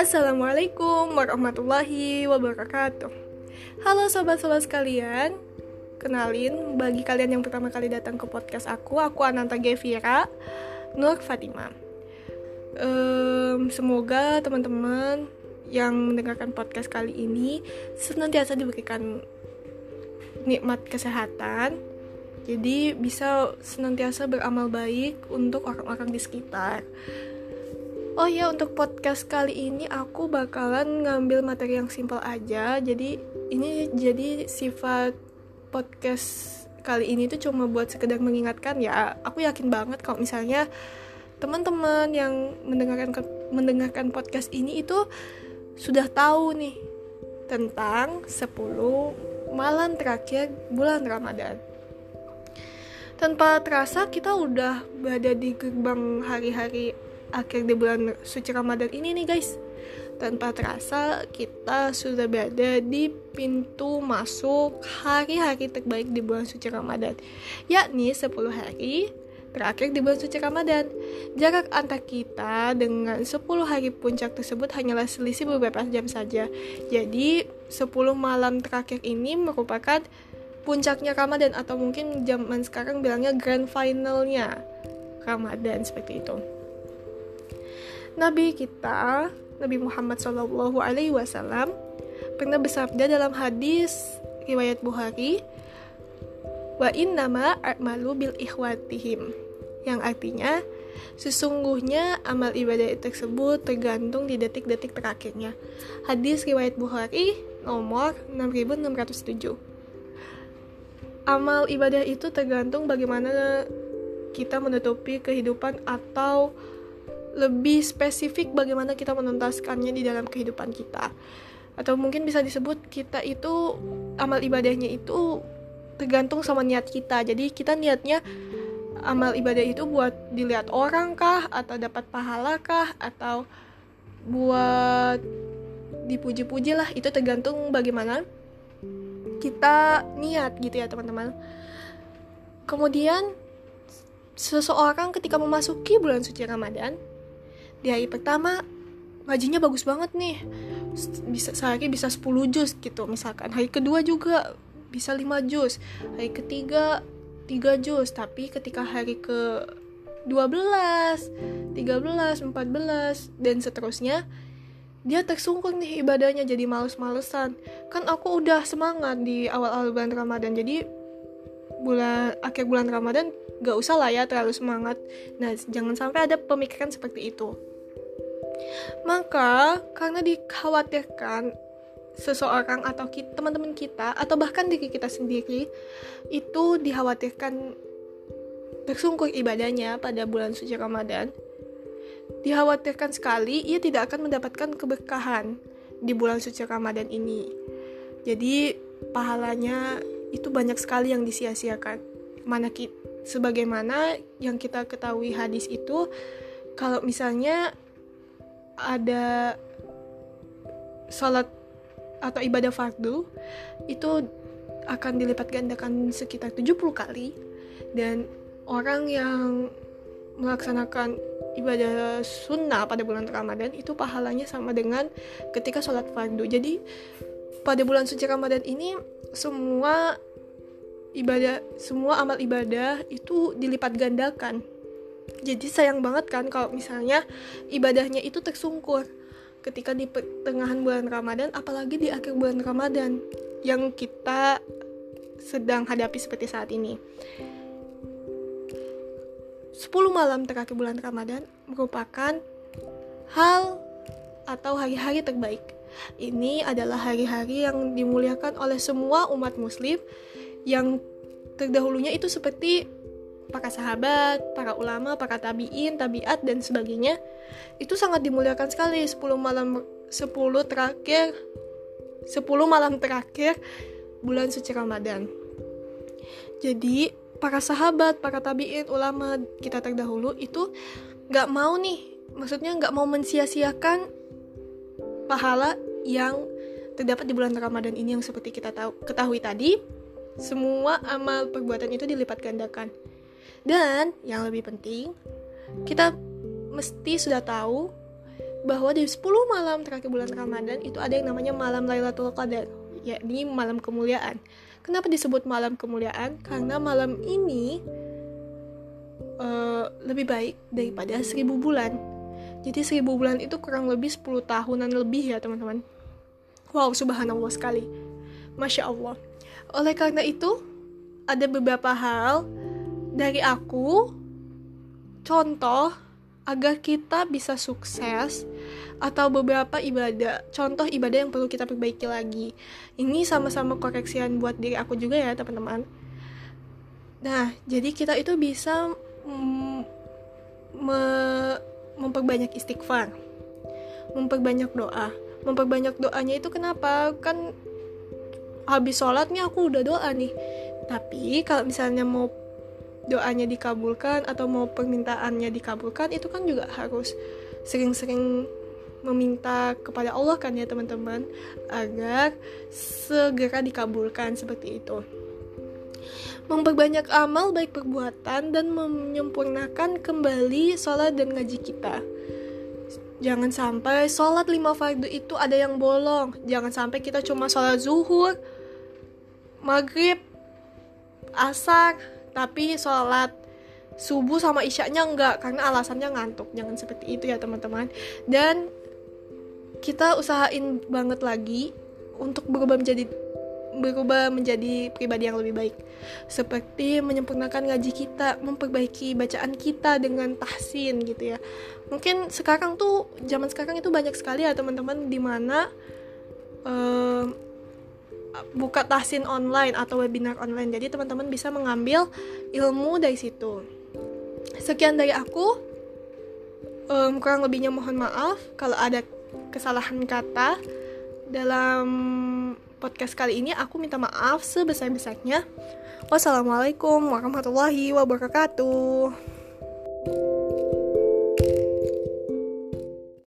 Assalamualaikum warahmatullahi wabarakatuh. Halo sobat-sobat sekalian. Kenalin, bagi kalian yang pertama kali datang ke podcast aku Aku Ananta Gevira Nur Fatima um, Semoga teman-teman yang mendengarkan podcast kali ini Senantiasa diberikan nikmat kesehatan Jadi bisa senantiasa beramal baik untuk orang-orang di sekitar Oh ya, untuk podcast kali ini aku bakalan ngambil materi yang simpel aja. Jadi ini jadi sifat podcast kali ini tuh cuma buat sekedar mengingatkan ya. Aku yakin banget kalau misalnya teman-teman yang mendengarkan mendengarkan podcast ini itu sudah tahu nih tentang 10 malam terakhir bulan Ramadan. Tanpa terasa kita udah berada di gerbang hari-hari akhir di bulan suci Ramadan ini nih guys. Tanpa terasa kita sudah berada di pintu masuk hari-hari terbaik di bulan suci Ramadan yakni 10 hari terakhir di bulan suci Ramadan. Jarak antar kita dengan 10 hari puncak tersebut hanyalah selisih beberapa jam saja. Jadi 10 malam terakhir ini merupakan puncaknya Ramadan atau mungkin zaman sekarang bilangnya grand finalnya Ramadan seperti itu Nabi kita, Nabi Muhammad Shallallahu Alaihi Wasallam, pernah bersabda dalam hadis riwayat Bukhari, wa nama a'malu bil ikhwatihim, yang artinya sesungguhnya amal ibadah tersebut tergantung di detik-detik terakhirnya. Hadis riwayat Bukhari nomor 6607. Amal ibadah itu tergantung bagaimana kita menutupi kehidupan atau lebih spesifik bagaimana kita menuntaskannya di dalam kehidupan kita. Atau mungkin bisa disebut kita itu amal ibadahnya itu tergantung sama niat kita. Jadi kita niatnya amal ibadah itu buat dilihat orang kah atau dapat pahala kah atau buat dipuji-puji lah. Itu tergantung bagaimana kita niat gitu ya teman-teman. Kemudian seseorang ketika memasuki bulan suci Ramadan di hari pertama ngajinya bagus banget nih. Bisa sehari bisa 10 juz gitu misalkan. Hari kedua juga bisa 5 juz hari ketiga 3 juz tapi ketika hari ke 12 13 14 dan seterusnya dia tersungkur nih ibadahnya jadi males-malesan. Kan aku udah semangat di awal-awal bulan Ramadan jadi bulan akhir bulan Ramadan gak usah lah ya terlalu semangat. Nah jangan sampai ada pemikiran seperti itu. Maka karena dikhawatirkan seseorang atau teman-teman kita atau bahkan diri kita sendiri itu dikhawatirkan tersungkur ibadahnya pada bulan suci Ramadan dikhawatirkan sekali ia tidak akan mendapatkan keberkahan di bulan suci Ramadan ini. Jadi pahalanya itu banyak sekali yang disia-siakan. Mana kita sebagaimana yang kita ketahui hadis itu kalau misalnya ada sholat atau ibadah fardu itu akan dilipat gandakan sekitar 70 kali. Dan orang yang melaksanakan ibadah sunnah pada bulan Ramadan itu pahalanya sama dengan ketika sholat fardu. Jadi pada bulan suci Ramadan ini semua ibadah semua amal ibadah itu dilipat gandakan. Jadi sayang banget kan kalau misalnya ibadahnya itu tersungkur ketika di pertengahan bulan Ramadan apalagi di akhir bulan Ramadan yang kita sedang hadapi seperti saat ini 10 malam terakhir bulan Ramadan merupakan hal atau hari-hari terbaik. Ini adalah hari-hari yang dimuliakan oleh semua umat muslim yang terdahulunya itu seperti para sahabat, para ulama, para tabiin, tabiat dan sebagainya itu sangat dimuliakan sekali 10 malam 10 terakhir 10 malam terakhir bulan suci Ramadan. Jadi para sahabat, para tabiin, ulama kita terdahulu itu nggak mau nih, maksudnya nggak mau mensia-siakan pahala yang terdapat di bulan Ramadan ini yang seperti kita tahu ketahui tadi, semua amal perbuatan itu dilipat gandakan Dan yang lebih penting, kita mesti sudah tahu bahwa di 10 malam terakhir bulan Ramadan itu ada yang namanya malam Lailatul Qadar, yakni malam kemuliaan. Kenapa disebut malam kemuliaan? Karena malam ini uh, lebih baik daripada seribu bulan. Jadi seribu bulan itu kurang lebih 10 tahunan lebih ya teman-teman. Wow, subhanallah sekali. Masya Allah. Oleh karena itu, ada beberapa hal dari aku, contoh agar kita bisa sukses atau beberapa ibadah contoh ibadah yang perlu kita perbaiki lagi. Ini sama-sama koreksian buat diri aku juga ya teman-teman. Nah jadi kita itu bisa mm, me memperbanyak istighfar memperbanyak doa. Memperbanyak doanya itu kenapa? Kan habis sholat nih aku udah doa nih. Tapi kalau misalnya mau doanya dikabulkan atau mau permintaannya dikabulkan itu kan juga harus sering-sering meminta kepada Allah kan ya teman-teman agar segera dikabulkan seperti itu. Memperbanyak amal baik perbuatan dan menyempurnakan kembali sholat dan ngaji kita. Jangan sampai sholat lima fardu itu ada yang bolong. Jangan sampai kita cuma sholat zuhur maghrib asar tapi sholat subuh sama isyaknya enggak karena alasannya ngantuk. Jangan seperti itu ya teman-teman. Dan kita usahain banget lagi untuk berubah menjadi berubah menjadi pribadi yang lebih baik. Seperti menyempurnakan ngaji kita memperbaiki bacaan kita dengan tahsin gitu ya. Mungkin sekarang tuh zaman sekarang itu banyak sekali ya teman-teman di mana uh, buka tahsin online atau webinar online. Jadi teman-teman bisa mengambil ilmu dari situ. Sekian dari aku. Um, kurang lebihnya mohon maaf kalau ada kesalahan kata dalam podcast kali ini aku minta maaf sebesar-besarnya. Wassalamualaikum warahmatullahi wabarakatuh